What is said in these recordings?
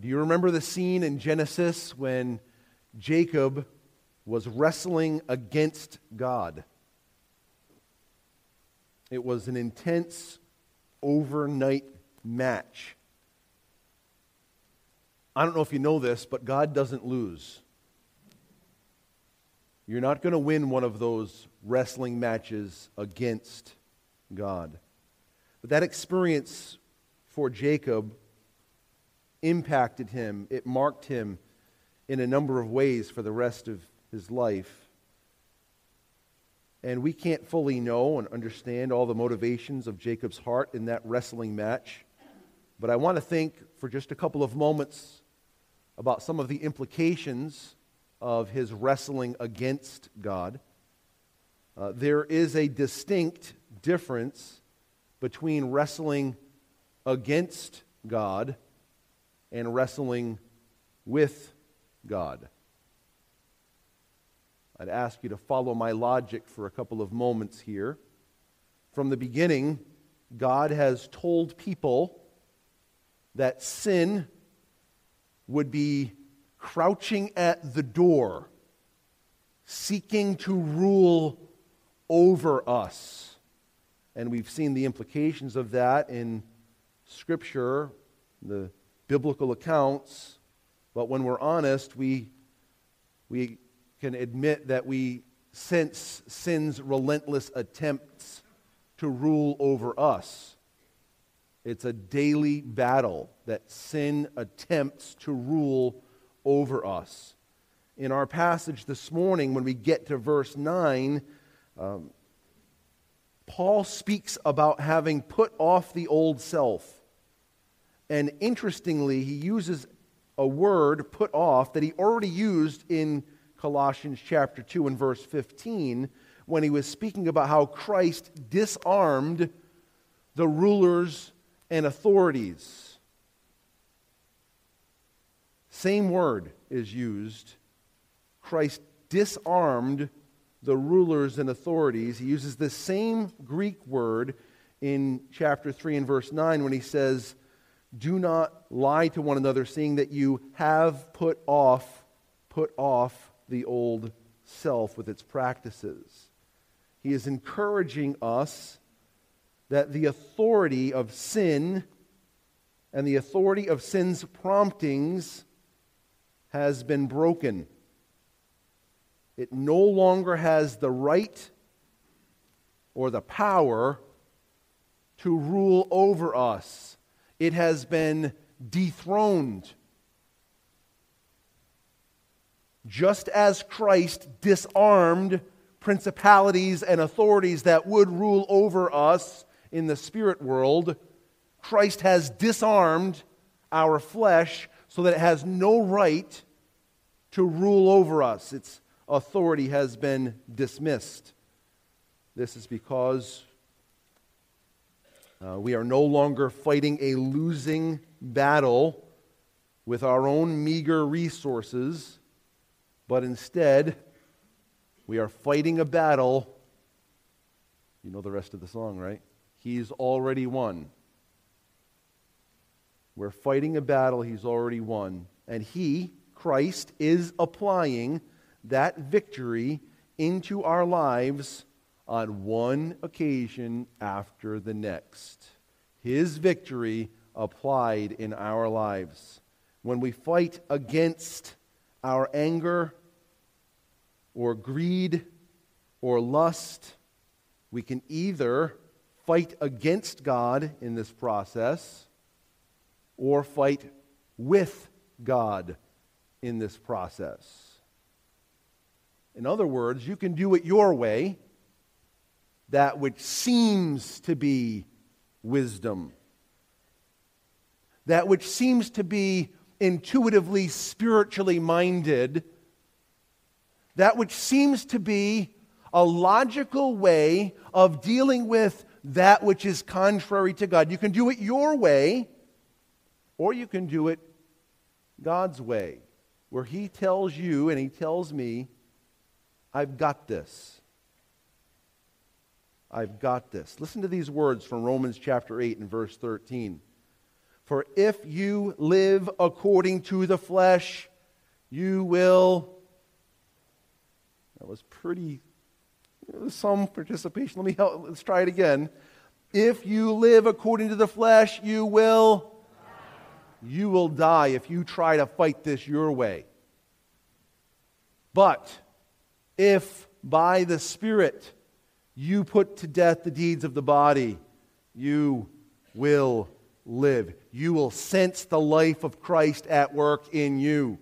Do you remember the scene in Genesis when Jacob was wrestling against God? It was an intense overnight match. I don't know if you know this, but God doesn't lose. You're not going to win one of those wrestling matches against God. But that experience for Jacob impacted him, it marked him in a number of ways for the rest of his life. And we can't fully know and understand all the motivations of Jacob's heart in that wrestling match. But I want to think for just a couple of moments about some of the implications of his wrestling against God. Uh, there is a distinct difference between wrestling against God and wrestling with God. I'd ask you to follow my logic for a couple of moments here. From the beginning, God has told people that sin would be crouching at the door, seeking to rule over us. And we've seen the implications of that in Scripture, the biblical accounts. But when we're honest, we, we can admit that we sense sin's relentless attempts to rule over us. It's a daily battle that sin attempts to rule over us. In our passage this morning, when we get to verse 9, um, Paul speaks about having put off the old self. And interestingly, he uses a word, put off, that he already used in Colossians chapter 2 and verse 15 when he was speaking about how Christ disarmed the rulers and authorities. Same word is used. Christ disarmed the rulers and authorities. He uses the same Greek word in chapter 3 and verse 9 when he says, Do not lie to one another, seeing that you have put off, put off the old self with its practices. He is encouraging us that the authority of sin and the authority of sin's promptings has been broken. It no longer has the right or the power to rule over us. It has been dethroned just as Christ disarmed principalities and authorities that would rule over us in the spirit world, Christ has disarmed our flesh so that it has no right to rule over us. Its authority has been dismissed. This is because uh, we are no longer fighting a losing battle with our own meager resources but instead, we are fighting a battle. You know the rest of the song, right? He's already won. We're fighting a battle he's already won. And he, Christ, is applying that victory into our lives on one occasion after the next. His victory applied in our lives. When we fight against our anger or greed or lust. We can either fight against God in this process or fight with God in this process. In other words, you can do it your way, that which seems to be wisdom, that which seems to be intuitively spiritually minded that which seems to be a logical way of dealing with that which is contrary to God. You can do it your way, or you can do it God's way, where He tells you and He tells me, I've got this. I've got this. Listen to these words from Romans chapter 8 and verse 13. For if you live according to the flesh, you will. That was pretty. Some participation. Let me help. Let's try it again. If you live according to the flesh, you will. You will die if you try to fight this your way. But if by the Spirit you put to death the deeds of the body, you will live. You will sense the life of Christ at work in you.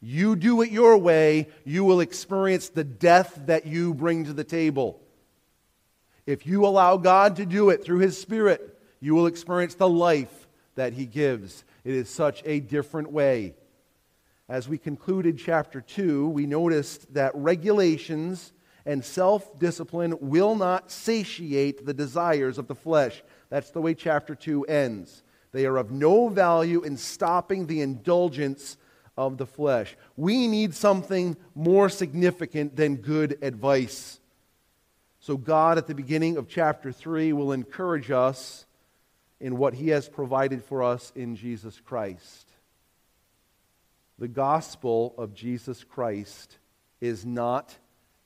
You do it your way, you will experience the death that you bring to the table. If you allow God to do it through His Spirit, you will experience the life that He gives. It is such a different way. As we concluded chapter 2, we noticed that regulations and self discipline will not satiate the desires of the flesh. That's the way chapter 2 ends. They are of no value in stopping the indulgence of the flesh. We need something more significant than good advice. So, God, at the beginning of chapter 3, will encourage us in what He has provided for us in Jesus Christ. The gospel of Jesus Christ is not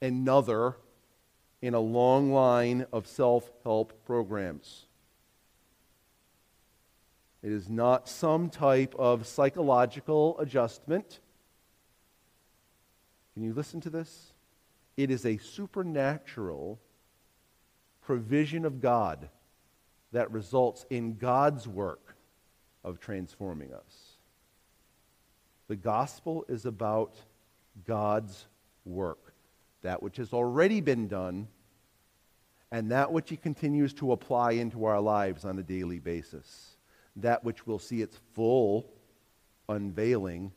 another in a long line of self help programs. It is not some type of psychological adjustment. Can you listen to this? It is a supernatural provision of God that results in God's work of transforming us. The gospel is about God's work, that which has already been done, and that which He continues to apply into our lives on a daily basis that which will see its full unveiling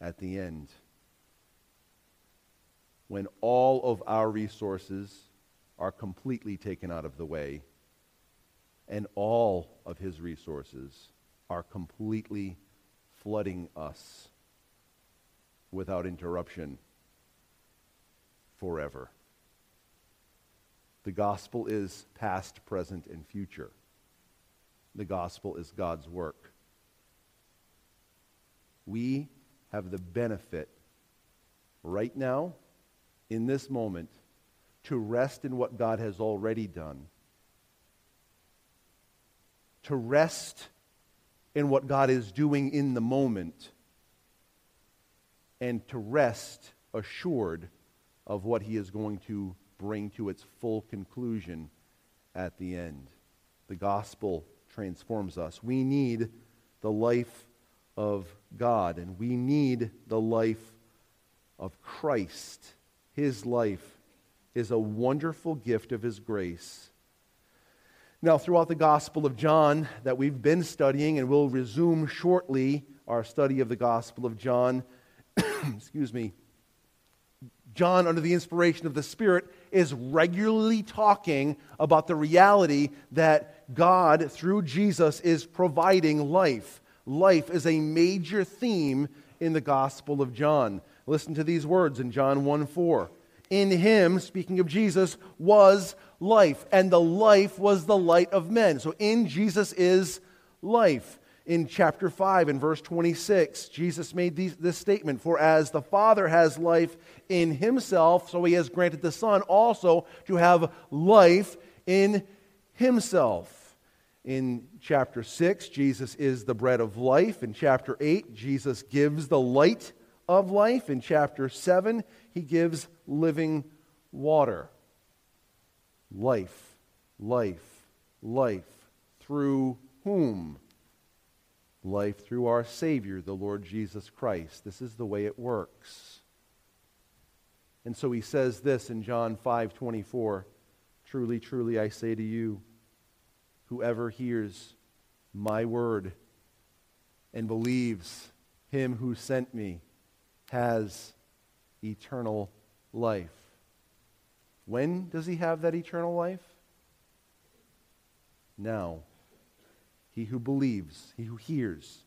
at the end. When all of our resources are completely taken out of the way and all of his resources are completely flooding us without interruption forever. The gospel is past, present, and future the gospel is God's work. We have the benefit right now, in this moment, to rest in what God has already done, to rest in what God is doing in the moment, and to rest assured of what He is going to bring to its full conclusion at the end. The gospel transforms us. We need the life of God, and we need the life of Christ. His life is a wonderful gift of His grace. Now, throughout the Gospel of John that we've been studying, and we'll resume shortly our study of the Gospel of John, excuse me, John, under the inspiration of the Spirit, is regularly talking about the reality that God, through Jesus, is providing life. Life is a major theme in the Gospel of John. Listen to these words in John 1 4. In him, speaking of Jesus, was life, and the life was the light of men. So in Jesus is life in chapter 5 and verse 26, Jesus made these, this statement For as the Father has life in himself, so he has granted the Son also to have life in himself. In chapter 6, Jesus is the bread of life. In chapter 8, Jesus gives the light of life. In chapter 7, he gives living water. Life, life, life. Through whom? Life through our Savior, the Lord Jesus Christ. This is the way it works. And so he says this in John 5 24 Truly, truly, I say to you, whoever hears my word and believes him who sent me has eternal life. When does he have that eternal life? Now. He who believes, he who hears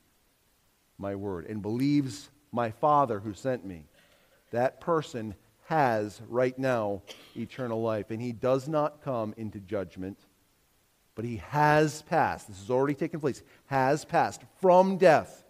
my word and believes my Father who sent me, that person has right now eternal life. And he does not come into judgment, but he has passed. This has already taken place. Has passed from death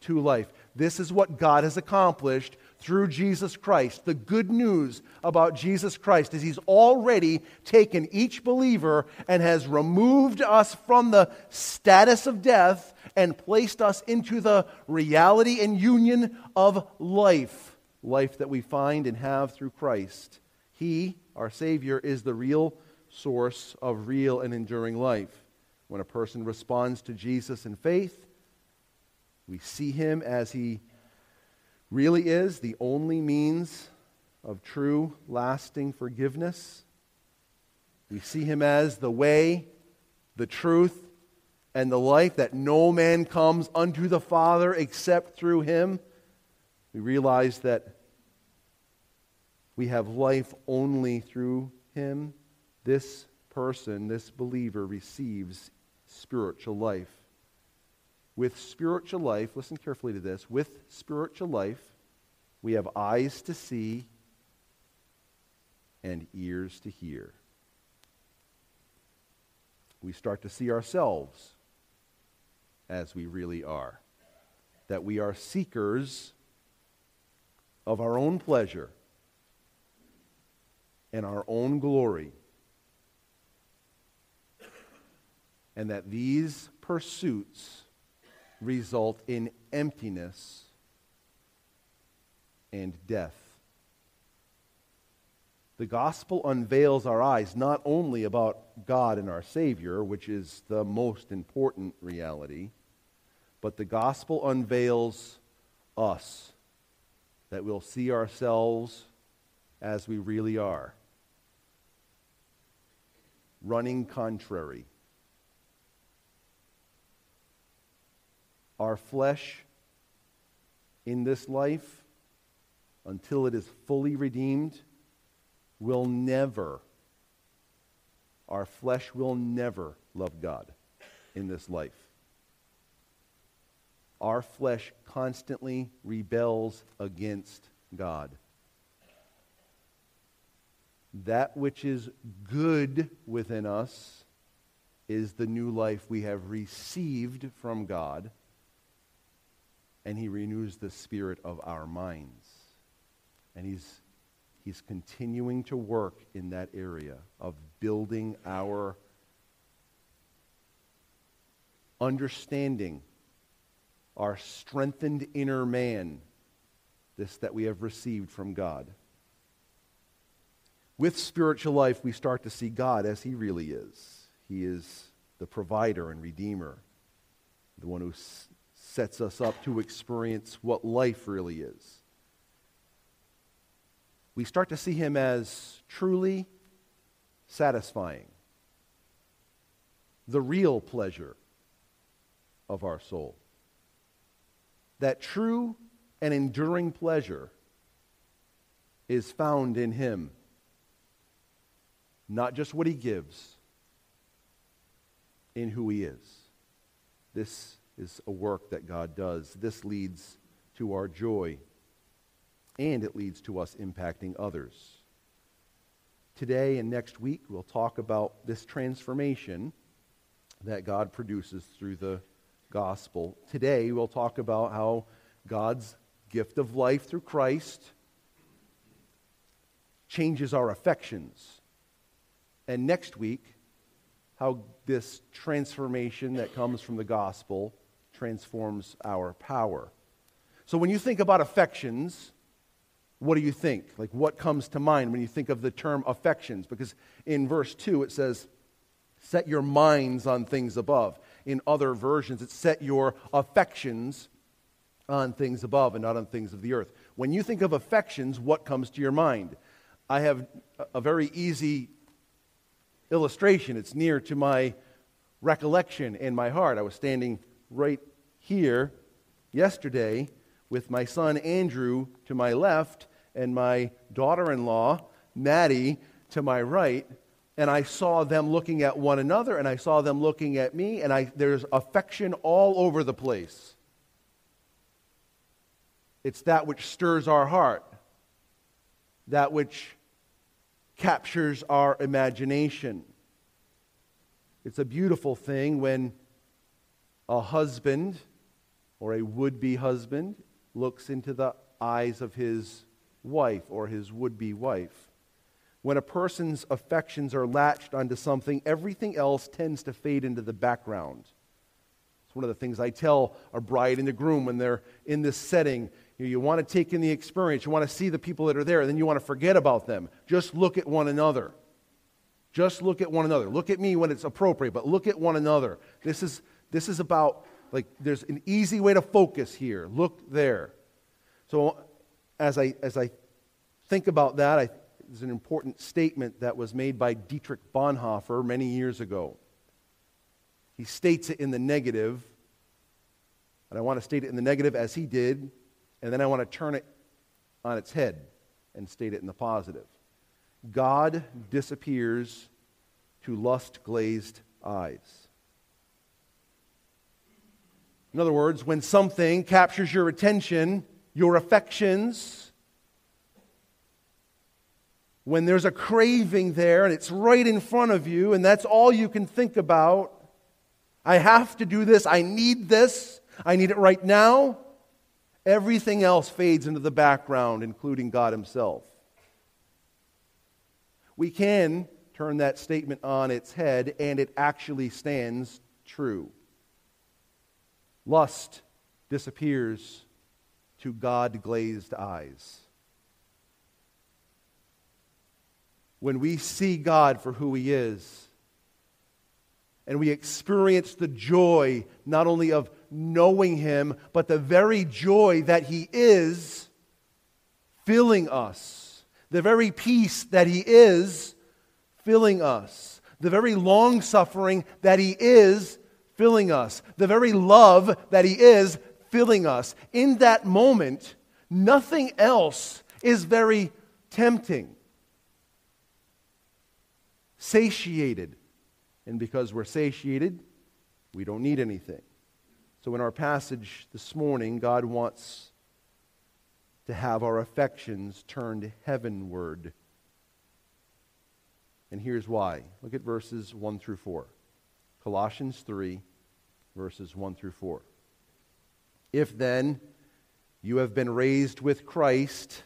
to life. This is what God has accomplished through Jesus Christ. The good news about Jesus Christ is he's already taken each believer and has removed us from the status of death and placed us into the reality and union of life. Life that we find and have through Christ. He, our Savior, is the real source of real and enduring life. When a person responds to Jesus in faith, we see him as he really is the only means of true, lasting forgiveness. We see him as the way, the truth, and the life that no man comes unto the Father except through him. We realize that we have life only through him. This person, this believer, receives spiritual life. With spiritual life, listen carefully to this. With spiritual life, we have eyes to see and ears to hear. We start to see ourselves as we really are. That we are seekers of our own pleasure and our own glory. And that these pursuits result in emptiness and death. The gospel unveils our eyes not only about God and our Savior, which is the most important reality, but the gospel unveils us, that we'll see ourselves as we really are, running contrary our flesh in this life until it is fully redeemed will never, our flesh will never love God in this life. Our flesh constantly rebels against God. That which is good within us is the new life we have received from God and he renews the spirit of our minds. And he's, he's continuing to work in that area of building our understanding, our strengthened inner man, this that we have received from God. With spiritual life, we start to see God as he really is. He is the provider and redeemer, the one who sets us up to experience what life really is. We start to see him as truly satisfying, the real pleasure of our soul. That true and enduring pleasure is found in him, not just what he gives, in who he is. This is a work that God does. This leads to our joy, and it leads to us impacting others. Today and next week, we'll talk about this transformation that God produces through the gospel. Today, we'll talk about how God's gift of life through Christ changes our affections. And next week, how this transformation that comes from the gospel transforms our power. So when you think about affections, what do you think? Like, what comes to mind when you think of the term affections? Because in verse 2, it says, set your minds on things above. In other versions, it's set your affections on things above and not on things of the earth. When you think of affections, what comes to your mind? I have a very easy illustration. It's near to my recollection in my heart. I was standing right here yesterday with my son Andrew to my left and my daughter in law, Maddie, to my right. And I saw them looking at one another, and I saw them looking at me, and I, there's affection all over the place. It's that which stirs our heart, that which captures our imagination. It's a beautiful thing when a husband or a would be husband looks into the eyes of his wife or his would be wife. When a person's affections are latched onto something, everything else tends to fade into the background. It's one of the things I tell a bride and a groom when they're in this setting. You, you want to take in the experience, you want to see the people that are there, and then you want to forget about them. Just look at one another. Just look at one another. Look at me when it's appropriate, but look at one another. This is, this is about, like, there's an easy way to focus here. Look there. So, as I, as I think about that, I, there's an important statement that was made by Dietrich Bonhoeffer many years ago. He states it in the negative, and I want to state it in the negative as he did, and then I want to turn it on its head and state it in the positive. God disappears to lust glazed eyes. In other words, when something captures your attention, your affections, when there's a craving there and it's right in front of you and that's all you can think about, I have to do this, I need this, I need it right now, everything else fades into the background, including God Himself we can turn that statement on its head and it actually stands true. Lust disappears to God glazed eyes. When we see God for who He is, and we experience the joy not only of knowing Him, but the very joy that He is filling us the very peace that He is filling us, the very long suffering that He is filling us, the very love that He is filling us. In that moment, nothing else is very tempting. Satiated. And because we're satiated, we don't need anything. So, in our passage this morning, God wants to have our affections turned heavenward. And here's why. Look at verses 1 through 4. Colossians 3, verses 1 through 4. If then you have been raised with Christ,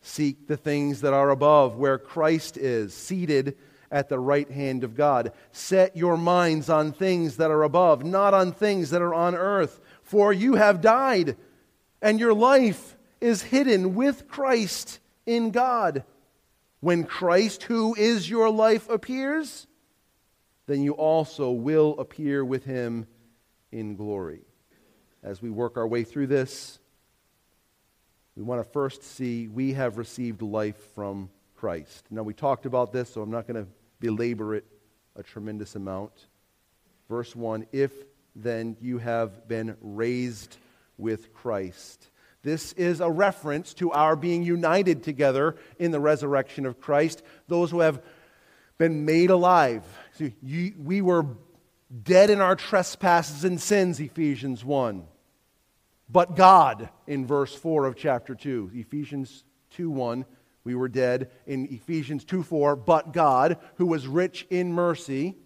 seek the things that are above, where Christ is, seated at the right hand of God. Set your minds on things that are above, not on things that are on earth. For you have died, and your life is hidden with Christ in God. When Christ, who is your life, appears, then you also will appear with him in glory. As we work our way through this, we want to first see we have received life from Christ. Now, we talked about this, so I'm not going to belabor it a tremendous amount. Verse 1 If then you have been raised with Christ. This is a reference to our being united together in the resurrection of Christ. Those who have been made alive. See, you, we were dead in our trespasses and sins, Ephesians 1. But God, in verse 4 of chapter 2. Ephesians 2 1, we were dead. In Ephesians 2 4, but God, who was rich in mercy,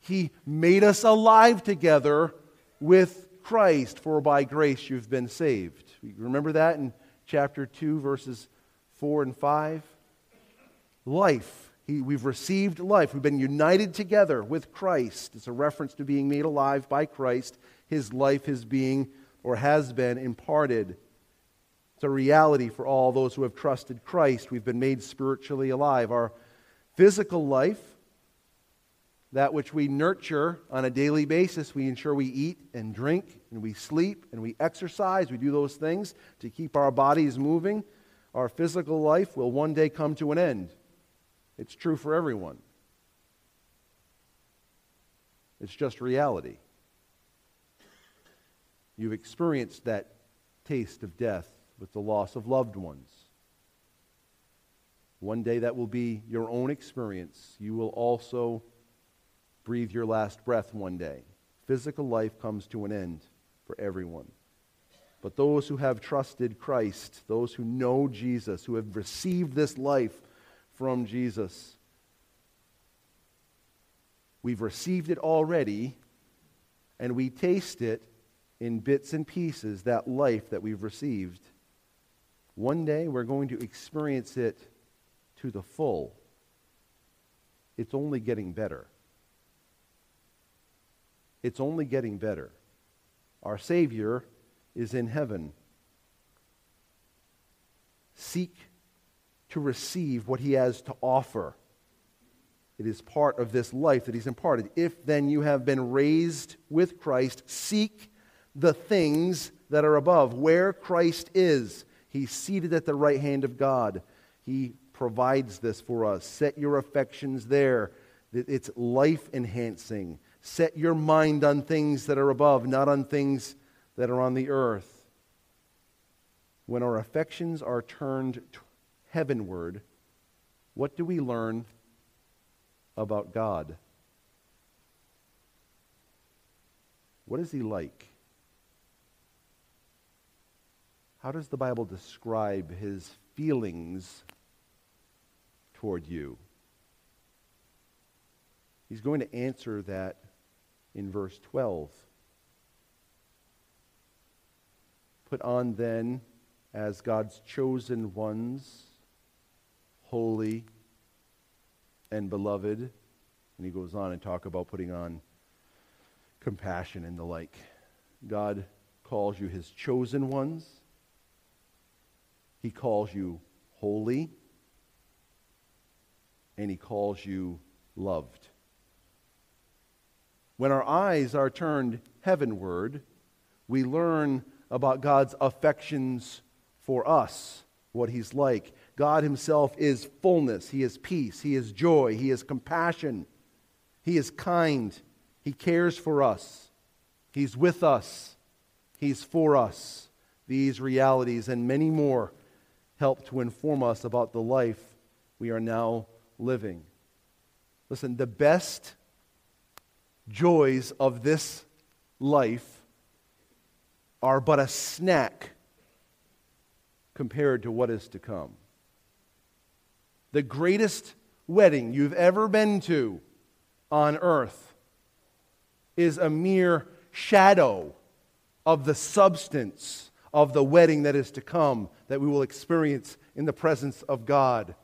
he made us alive together with Christ, for by grace you've been saved. Remember that in chapter 2, verses 4 and 5? Life. He, we've received life. We've been united together with Christ. It's a reference to being made alive by Christ. His life is being or has been imparted. It's a reality for all those who have trusted Christ. We've been made spiritually alive. Our physical life that which we nurture on a daily basis. We ensure we eat and drink and we sleep and we exercise. We do those things to keep our bodies moving. Our physical life will one day come to an end. It's true for everyone. It's just reality. You've experienced that taste of death with the loss of loved ones. One day that will be your own experience. You will also breathe your last breath one day. Physical life comes to an end for everyone. But those who have trusted Christ, those who know Jesus, who have received this life from Jesus, We've received it already, and we taste it in bits and pieces, that life that we've received. One day we're going to experience it to the full. It's only getting better. It's only getting better. Our Savior is in heaven. Seek to receive what he has to offer. It is part of this life that he's imparted. If then you have been raised with Christ, seek the things that are above, where Christ is. He's seated at the right hand of God. He provides this for us. Set your affections there. It's life enhancing. Set your mind on things that are above, not on things that are on the earth. When our affections are turned heavenward, what do we learn about God? What is He like? How does the Bible describe His feelings toward you? He's going to answer that in verse 12. Put on then as God's chosen ones, holy and beloved. And he goes on and talk about putting on compassion and the like. God calls you his chosen ones. He calls you holy. And he calls you loved. When our eyes are turned heavenward, we learn about God's affections for us, what He's like. God Himself is fullness, He is peace, He is joy, He is compassion, He is kind, He cares for us, He's with us, He's for us. These realities and many more help to inform us about the life we are now living. Listen, the best joys of this life are but a snack compared to what is to come. The greatest wedding you've ever been to on earth is a mere shadow of the substance of the wedding that is to come that we will experience in the presence of God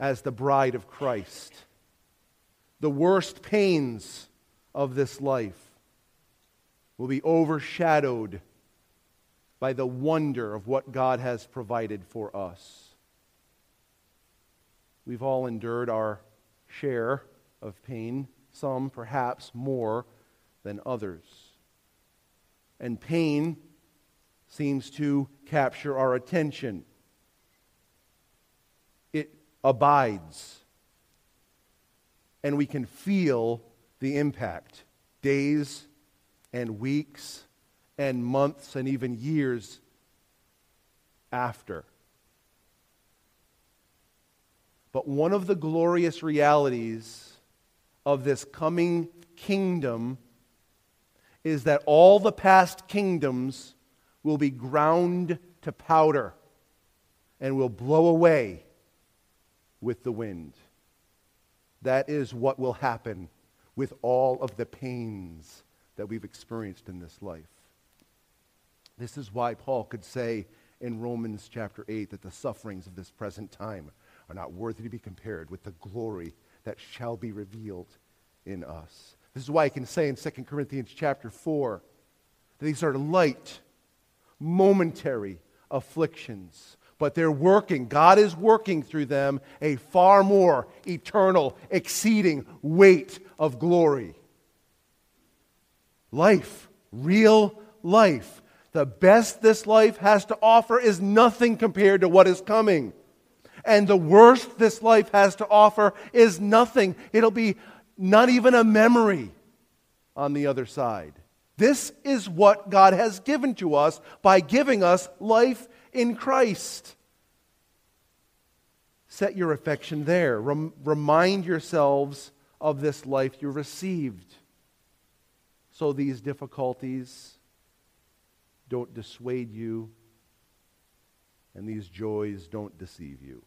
as the bride of Christ. The worst pains of this life will be overshadowed by the wonder of what God has provided for us. We've all endured our share of pain, some perhaps more than others. And pain seems to capture our attention. It abides, and we can feel the impact days and weeks and months and even years after. But one of the glorious realities of this coming kingdom is that all the past kingdoms will be ground to powder and will blow away with the wind. That is what will happen with all of the pains that we've experienced in this life. This is why Paul could say in Romans chapter 8 that the sufferings of this present time are not worthy to be compared with the glory that shall be revealed in us. This is why I can say in 2 Corinthians chapter 4 that these are light, momentary afflictions, but they're working. God is working through them a far more eternal, exceeding weight of glory. Life, real life. The best this life has to offer is nothing compared to what is coming. And the worst this life has to offer is nothing. It'll be not even a memory on the other side. This is what God has given to us by giving us life in Christ. Set your affection there. Rem- remind yourselves of this life you received. So these difficulties don't dissuade you, and these joys don't deceive you.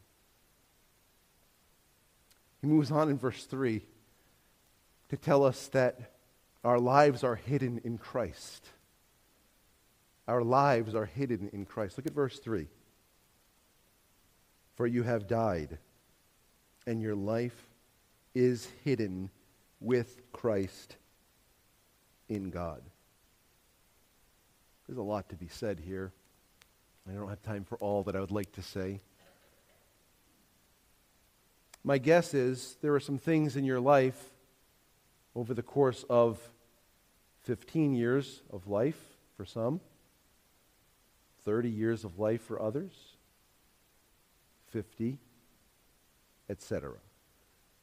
He moves on in verse 3. to tell us that our lives are hidden in Christ. Our lives are hidden in Christ. Look at verse 3. For you have died, and your life is hidden with Christ in God. There's a lot to be said here. I don't have time for all that I would like to say. My guess is there are some things in your life over the course of 15 years of life for some, 30 years of life for others, 50, etc.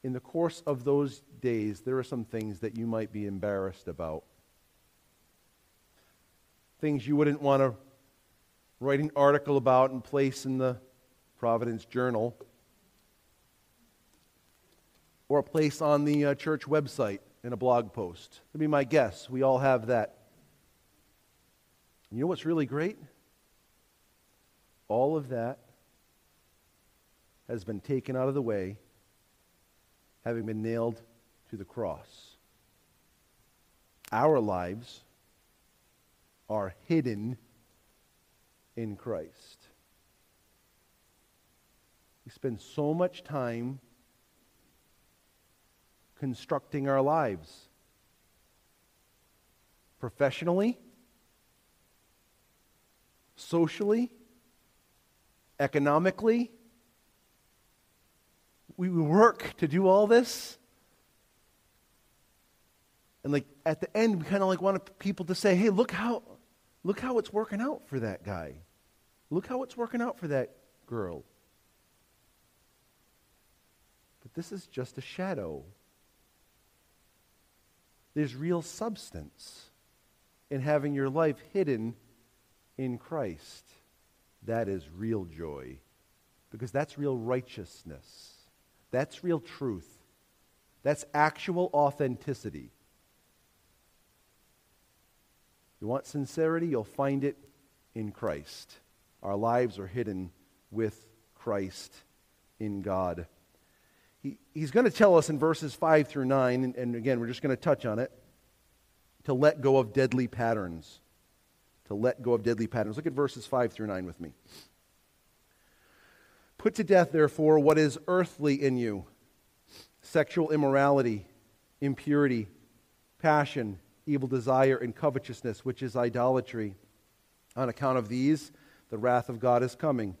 In the course of those days, there are some things that you might be embarrassed about. Things you wouldn't want to write an article about and place in the Providence Journal or a place on the uh, church website in a blog post. That'd be my guess. We all have that. You know what's really great? All of that has been taken out of the way, having been nailed to the cross. Our lives are hidden in Christ. We spend so much time constructing our lives professionally, socially, economically. We work to do all this. And like at the end, we kind of like want people to say, hey, look how, look how it's working out for that guy. Look how it's working out for that girl. But this is just a shadow there's real substance in having your life hidden in Christ. That is real joy because that's real righteousness. That's real truth. That's actual authenticity. You want sincerity? You'll find it in Christ. Our lives are hidden with Christ in God he, he's going to tell us in verses 5 through 9, and, and again, we're just going to touch on it, to let go of deadly patterns. To let go of deadly patterns. Look at verses 5 through 9 with me. Put to death, therefore, what is earthly in you sexual immorality, impurity, passion, evil desire, and covetousness, which is idolatry. On account of these, the wrath of God is coming.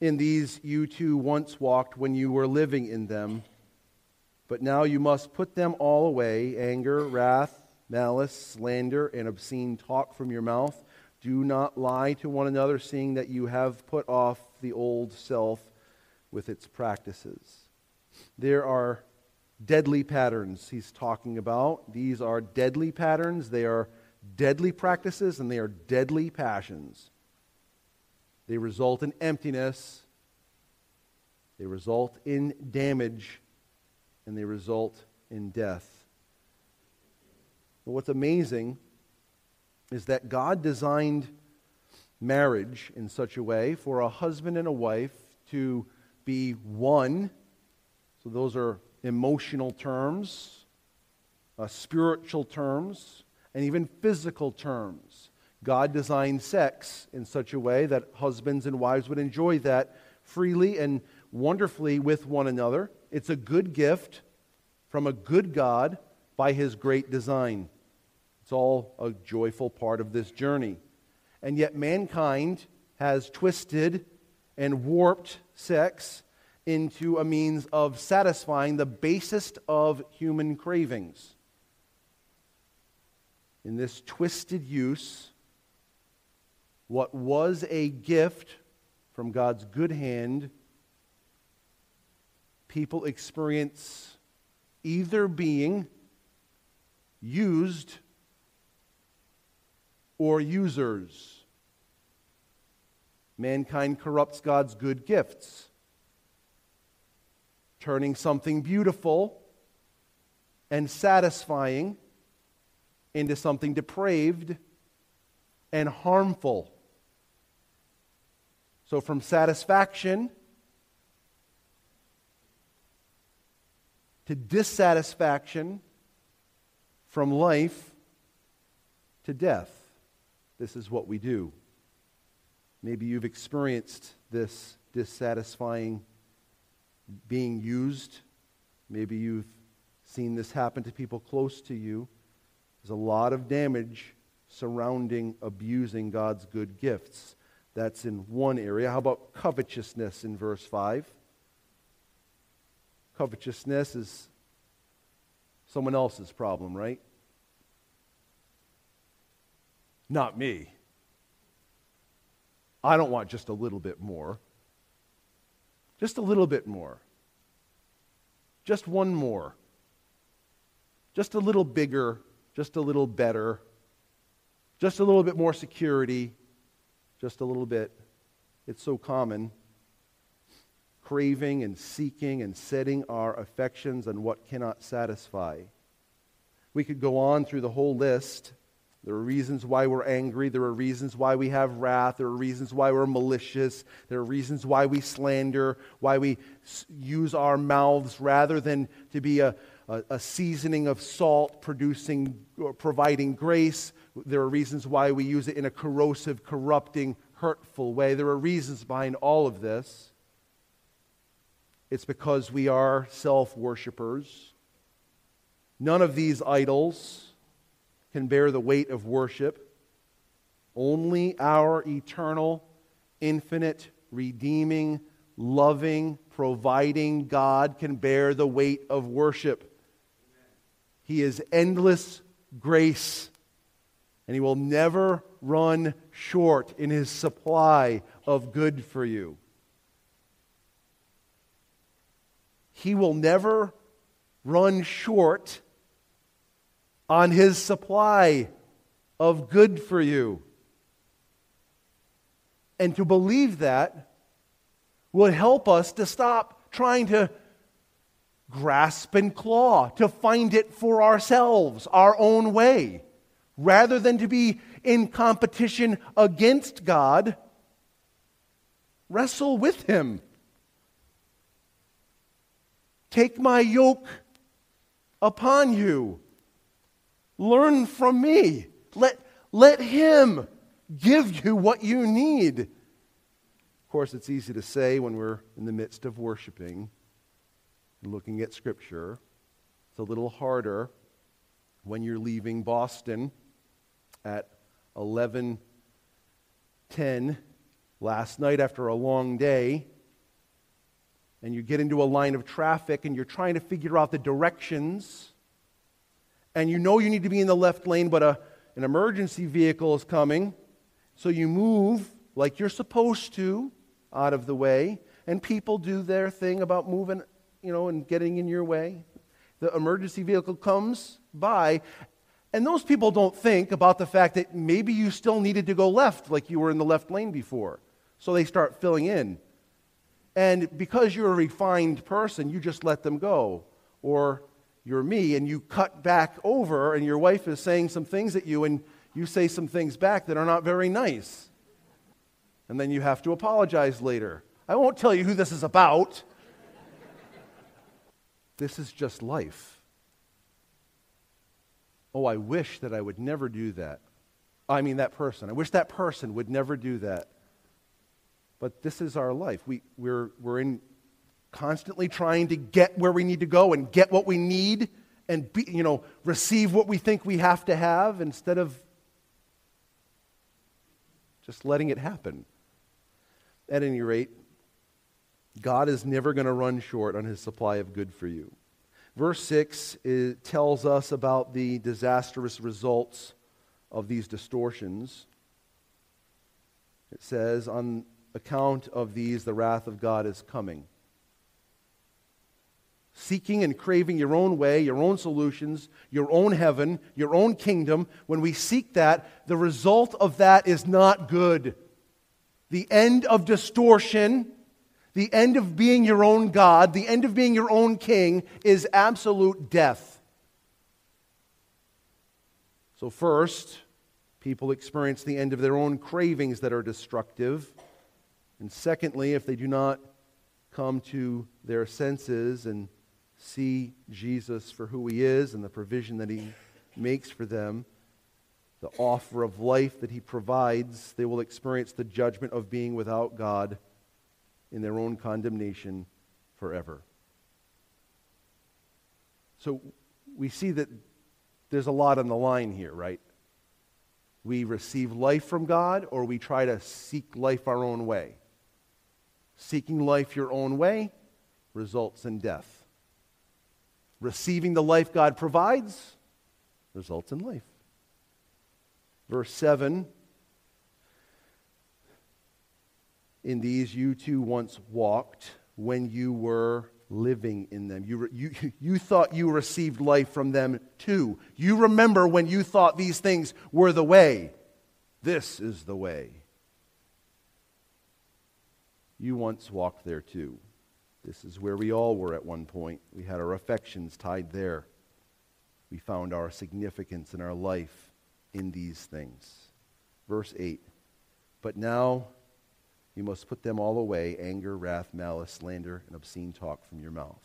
In these you too once walked when you were living in them, but now you must put them all away anger, wrath, malice, slander, and obscene talk from your mouth. Do not lie to one another, seeing that you have put off the old self with its practices. There are deadly patterns he's talking about. These are deadly patterns, they are deadly practices, and they are deadly passions. They result in emptiness, they result in damage, and they result in death. But what's amazing is that God designed marriage in such a way for a husband and a wife to be one. So, those are emotional terms, uh, spiritual terms, and even physical terms. God designed sex in such a way that husbands and wives would enjoy that freely and wonderfully with one another. It's a good gift from a good God by his great design. It's all a joyful part of this journey. And yet, mankind has twisted and warped sex into a means of satisfying the basest of human cravings. In this twisted use, what was a gift from God's good hand, people experience either being used or users. Mankind corrupts God's good gifts, turning something beautiful and satisfying into something depraved and harmful. So, from satisfaction to dissatisfaction from life to death. This is what we do. Maybe you've experienced this dissatisfying being used. Maybe you've seen this happen to people close to you. There's a lot of damage surrounding abusing God's good gifts. That's in one area. How about covetousness in verse 5? Covetousness is someone else's problem, right? Not me. I don't want just a little bit more. Just a little bit more. Just one more. Just a little bigger. Just a little better. Just a little bit more security. Just a little bit. It's so common. Craving and seeking and setting our affections on what cannot satisfy. We could go on through the whole list there are reasons why we're angry. There are reasons why we have wrath. There are reasons why we're malicious. There are reasons why we slander, why we use our mouths rather than to be a, a, a seasoning of salt, producing, providing grace. There are reasons why we use it in a corrosive, corrupting, hurtful way. There are reasons behind all of this. It's because we are self worshippers. None of these idols can bear the weight of worship. Only our eternal, infinite, redeeming, loving, providing God can bear the weight of worship. He is endless grace, and He will never run short in His supply of good for you. He will never run short on his supply of good for you. And to believe that would help us to stop trying to grasp and claw, to find it for ourselves, our own way, rather than to be in competition against God. Wrestle with Him. Take my yoke upon you. Learn from me. Let, let Him give you what you need. Of course, it's easy to say when we're in the midst of worshiping and looking at Scripture. It's a little harder when you're leaving Boston at 11:10 last night after a long day and you get into a line of traffic and you're trying to figure out the directions and you know you need to be in the left lane, but a, an emergency vehicle is coming. So you move like you're supposed to out of the way, and people do their thing about moving, you know, and getting in your way. The emergency vehicle comes by, and those people don't think about the fact that maybe you still needed to go left like you were in the left lane before. So they start filling in. And because you're a refined person, you just let them go. Or you're me and you cut back over and your wife is saying some things at you and you say some things back that are not very nice. And then you have to apologize later. I won't tell you who this is about. this is just life. Oh, I wish that I would never do that. I mean, that person. I wish that person would never do that. But this is our life. We, we're, we're in constantly trying to get where we need to go and get what we need and be, you know receive what we think we have to have instead of just letting it happen at any rate god is never going to run short on his supply of good for you verse 6 tells us about the disastrous results of these distortions it says on account of these the wrath of god is coming seeking and craving your own way, your own solutions, your own heaven, your own kingdom, when we seek that, the result of that is not good. The end of distortion, the end of being your own God, the end of being your own king is absolute death. So, first, people experience the end of their own cravings that are destructive. And secondly, if they do not come to their senses and see Jesus for who he is and the provision that he makes for them, the offer of life that He provides, they will experience the judgment of being without God in their own condemnation forever. So we see that there's a lot on the line here, right? We receive life from God or we try to seek life our own way. Seeking life your own way results in death. Receiving the life God provides results in life. Verse 7 In these you too once walked when you were living in them. You, you, you thought you received life from them too. You remember when you thought these things were the way. This is the way. You once walked there too. This is where we all were at one point. We had our affections tied there. We found our significance in our life in these things. Verse 8 But now you must put them all away anger, wrath, malice, slander, and obscene talk from your mouth.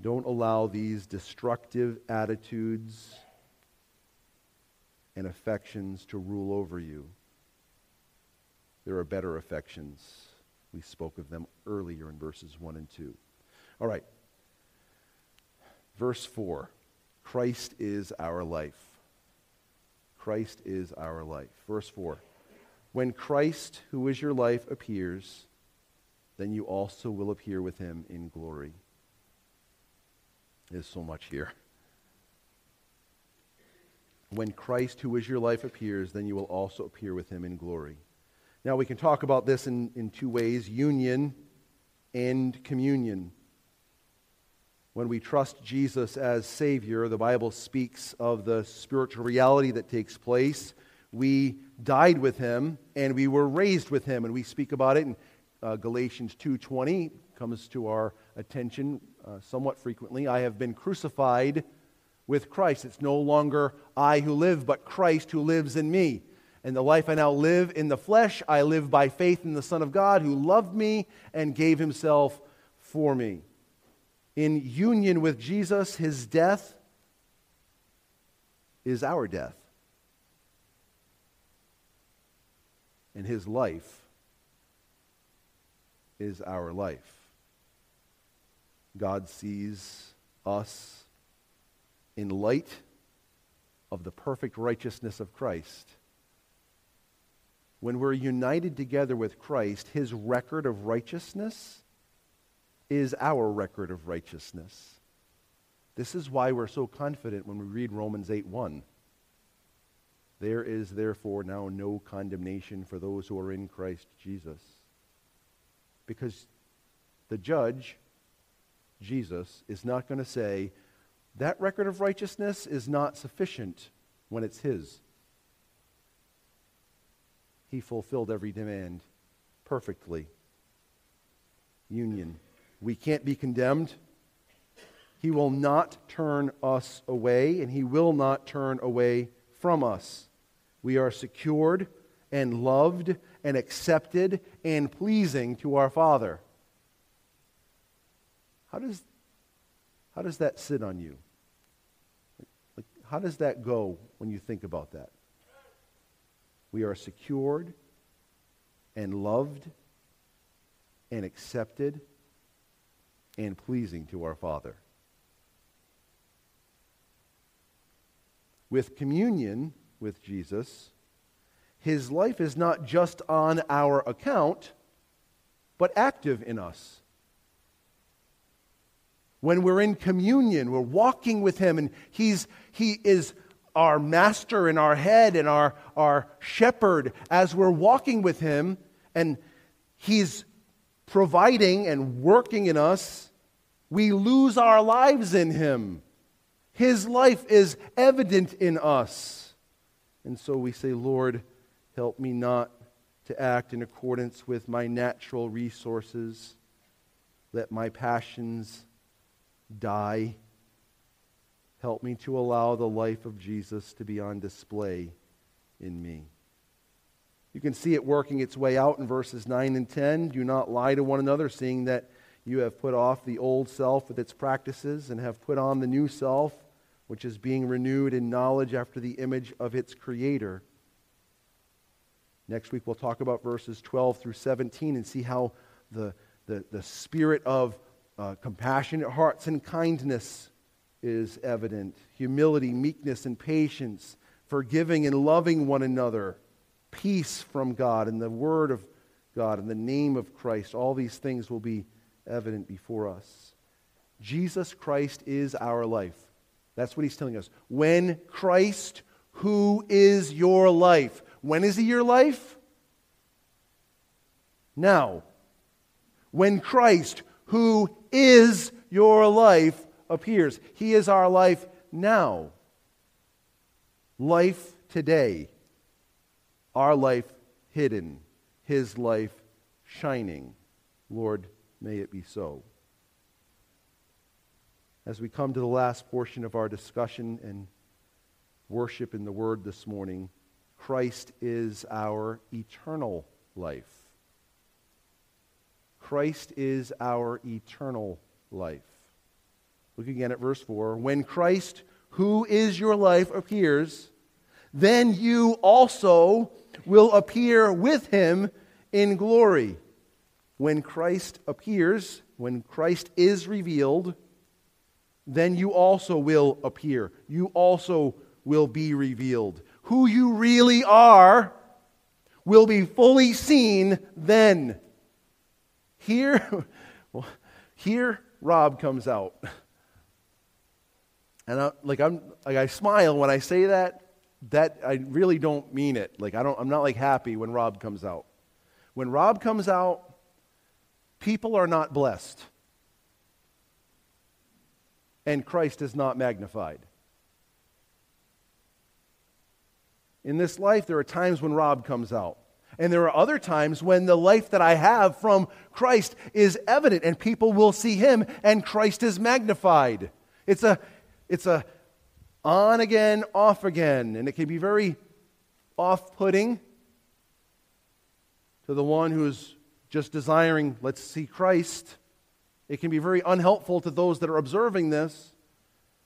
Don't allow these destructive attitudes and affections to rule over you. There are better affections. We spoke of them earlier in verses 1 and 2. All right. Verse 4 Christ is our life. Christ is our life. Verse 4 when Christ, who is your life, appears, then you also will appear with him in glory. There's so much here. When Christ, who is your life, appears, then you will also appear with him in glory. Now, we can talk about this in, in two ways union and communion. When we trust Jesus as Savior, the Bible speaks of the spiritual reality that takes place we died with him and we were raised with him and we speak about it in uh, galatians 2.20 comes to our attention uh, somewhat frequently. I have been crucified with christ. It's no longer i who live but christ who lives in me. And the life i now live in the flesh i live by faith in the son of god who loved me and gave himself for me. In union with jesus his death is our death and his life is our life. God sees us in light of the perfect righteousness of Christ. When we're united together with Christ, his record of righteousness is our record of righteousness. This is why we're so confident when we read Romans 8 1. There is therefore now no condemnation for those who are in Christ Jesus. Because the judge, Jesus, is not going to say, that record of righteousness is not sufficient when it's his. He fulfilled every demand perfectly. Union. We can't be condemned. He will not turn us away, and He will not turn away from us we are secured and loved and accepted and pleasing to our Father. How does, how does that sit on you? Like, how does that go when you think about that? We are secured and loved and accepted and pleasing to our Father. With communion, with Jesus, his life is not just on our account, but active in us. When we're in communion, we're walking with him, and he's, he is our master in our head and our, our shepherd as we're walking with him, and he's providing and working in us, we lose our lives in him. His life is evident in us. And so we say, Lord, help me not to act in accordance with my natural resources. Let my passions die. Help me to allow the life of Jesus to be on display in me. You can see it working its way out in verses 9 and 10. Do not lie to one another, seeing that You have put off the old self with its practices and have put on the new self, which is being renewed in knowledge after the image of its creator. Next week, we'll talk about verses 12 through 17 and see how the, the, the spirit of uh, compassionate hearts and kindness is evident humility, meekness, and patience, forgiving and loving one another, peace from God, and the word of God, and the name of Christ. All these things will be evident before us. Jesus Christ is our life. That's what he's telling us. When Christ, who is your life, when is he your life? Now. When Christ, who is your life, appears. He is our life now. Life today. Our life hidden. His life shining. Lord, may it be so. As we come to the last portion of our discussion and worship in the Word this morning, Christ is our eternal life. Christ is our eternal life. Look again at verse 4. When Christ, who is your life, appears, then you also will appear with him in glory. When Christ appears, when Christ is revealed, then you also will appear. You also will be revealed who you really are will be fully seen then. Here, well, here Rob comes out. And I, like I'm like I smile when I say that. That I really don't mean it. Like I don't I'm not like happy when Rob comes out. When Rob comes out, people are not blessed. And Christ is not magnified. In this life, there are times when Rob comes out. And there are other times when the life that I have from Christ is evident and people will see him and Christ is magnified. It's a, it's a on again, off again. And it can be very off putting to the one who's just desiring, let's see Christ. It can be very unhelpful to those that are observing this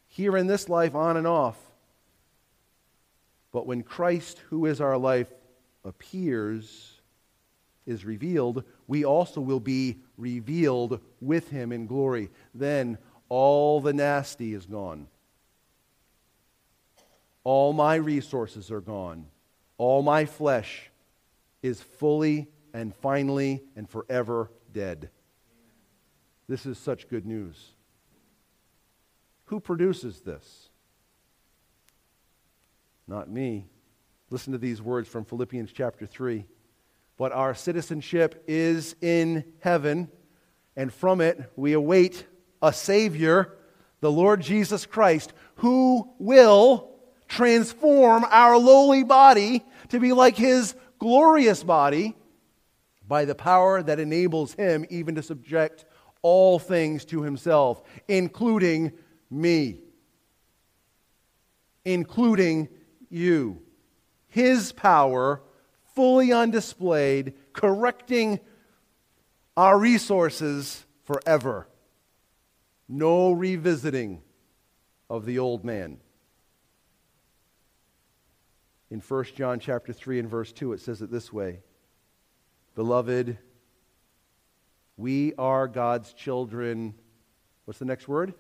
here in this life, on and off. But when Christ, who is our life, appears, is revealed, we also will be revealed with him in glory. Then all the nasty is gone. All my resources are gone. All my flesh is fully and finally and forever dead. This is such good news. Who produces this? Not me. Listen to these words from Philippians chapter 3. But our citizenship is in heaven, and from it we await a Savior, the Lord Jesus Christ, who will transform our lowly body to be like his glorious body by the power that enables him even to subject all things to himself, including me, including you. His power fully on display, correcting our resources forever. No revisiting of the old man. In 1 John chapter 3 and verse 2 it says it this way. Beloved, we are God's children. What's the next word?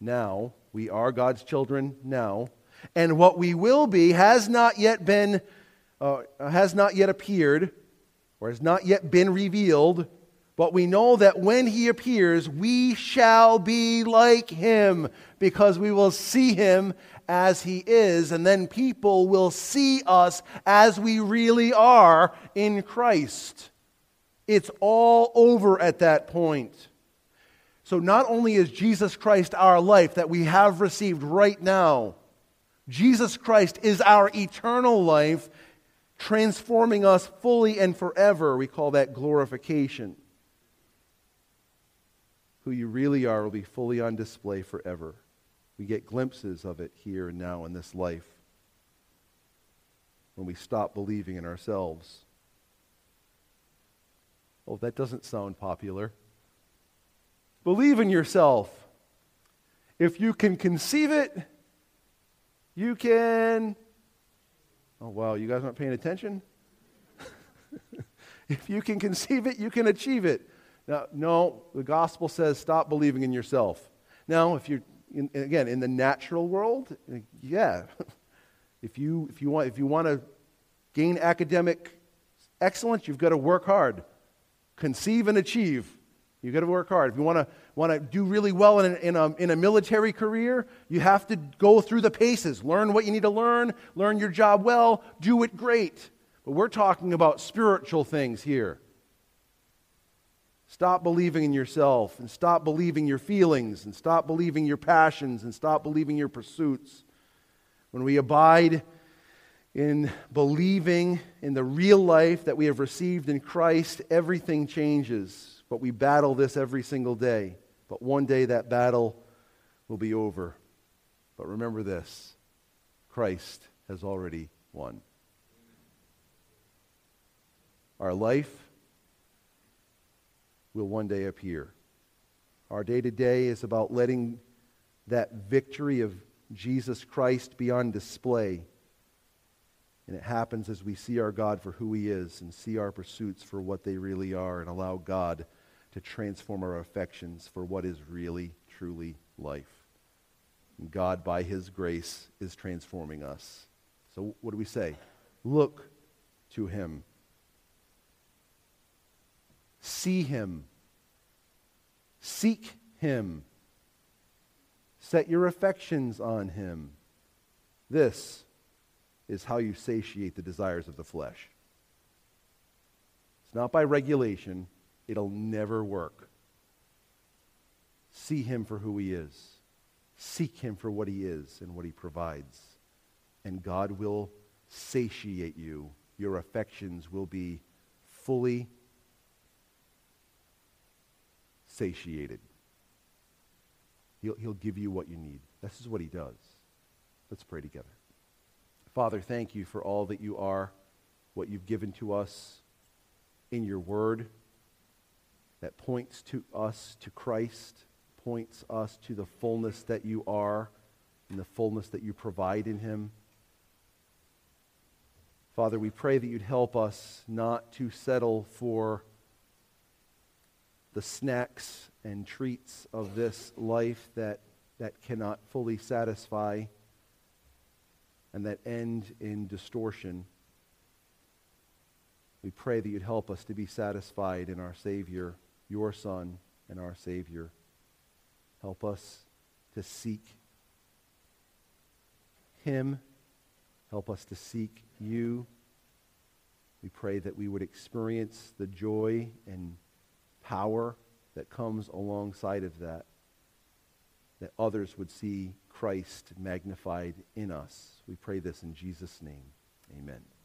Now. We are God's children now and what we will be has not yet been, uh, has not yet appeared, or has not yet been revealed. But we know that when he appears, we shall be like him, because we will see him as he is, and then people will see us as we really are in Christ. It's all over at that point. So, not only is Jesus Christ our life that we have received right now, Jesus Christ is our eternal life, transforming us fully and forever. We call that glorification. Who you really are will be fully on display forever. We get glimpses of it here and now in this life when we stop believing in ourselves. Oh, that doesn't sound popular. believe in yourself. If you can conceive it, you can. Oh, wow, you guys aren't paying attention? if you can conceive it, you can achieve it. Now, no, the gospel says stop believing in yourself. Now, if you're, in, again, in the natural world, yeah. if, you, if, you want, if you want to gain academic excellence, you've got to work hard. Conceive and achieve. You've got to work hard. If you want to, want to do really well in in, a, in a military career, you have to go through the paces. Learn what you need to learn, learn your job well, do it great. But we're talking about spiritual things here. Stop believing in yourself and stop believing your feelings and stop believing your passions and stop believing your pursuits. When we abide in believing in the real life that we have received in Christ, everything changes. But we battle this every single day. But one day that battle will be over. But remember this Christ has already won. Our life will one day appear. Our day to day is about letting that victory of Jesus Christ be on display. And it happens as we see our God for who he is and see our pursuits for what they really are and allow God to transform our affections for what is really, truly life. And God, by his grace, is transforming us. So, what do we say? Look to him See him. Seek him. Set your affections on him. This is how you satiate the desires of the flesh. It's not by regulation, it'll never work. See him for who he is. Seek him for what he is and what he provides. And God will satiate you. Your affections will be fully satiated. He'll, he'll give you what you need. This is what he does. Let's pray together. Father, thank you for all that you are, what you've given to us in your word that points to us to Christ, points us to the fullness that you are and the fullness that you provide in him. Father, we pray that you'd help us not to settle for the snacks and treats of this life that, that cannot fully satisfy and that end in distortion. We pray that you'd help us to be satisfied in our Savior, your Son, and our Savior. Help us to seek Him. Help us to seek you. We pray that we would experience the joy and power that comes alongside of that, that others would see Christ magnified in us. We pray this in Jesus' name. Amen.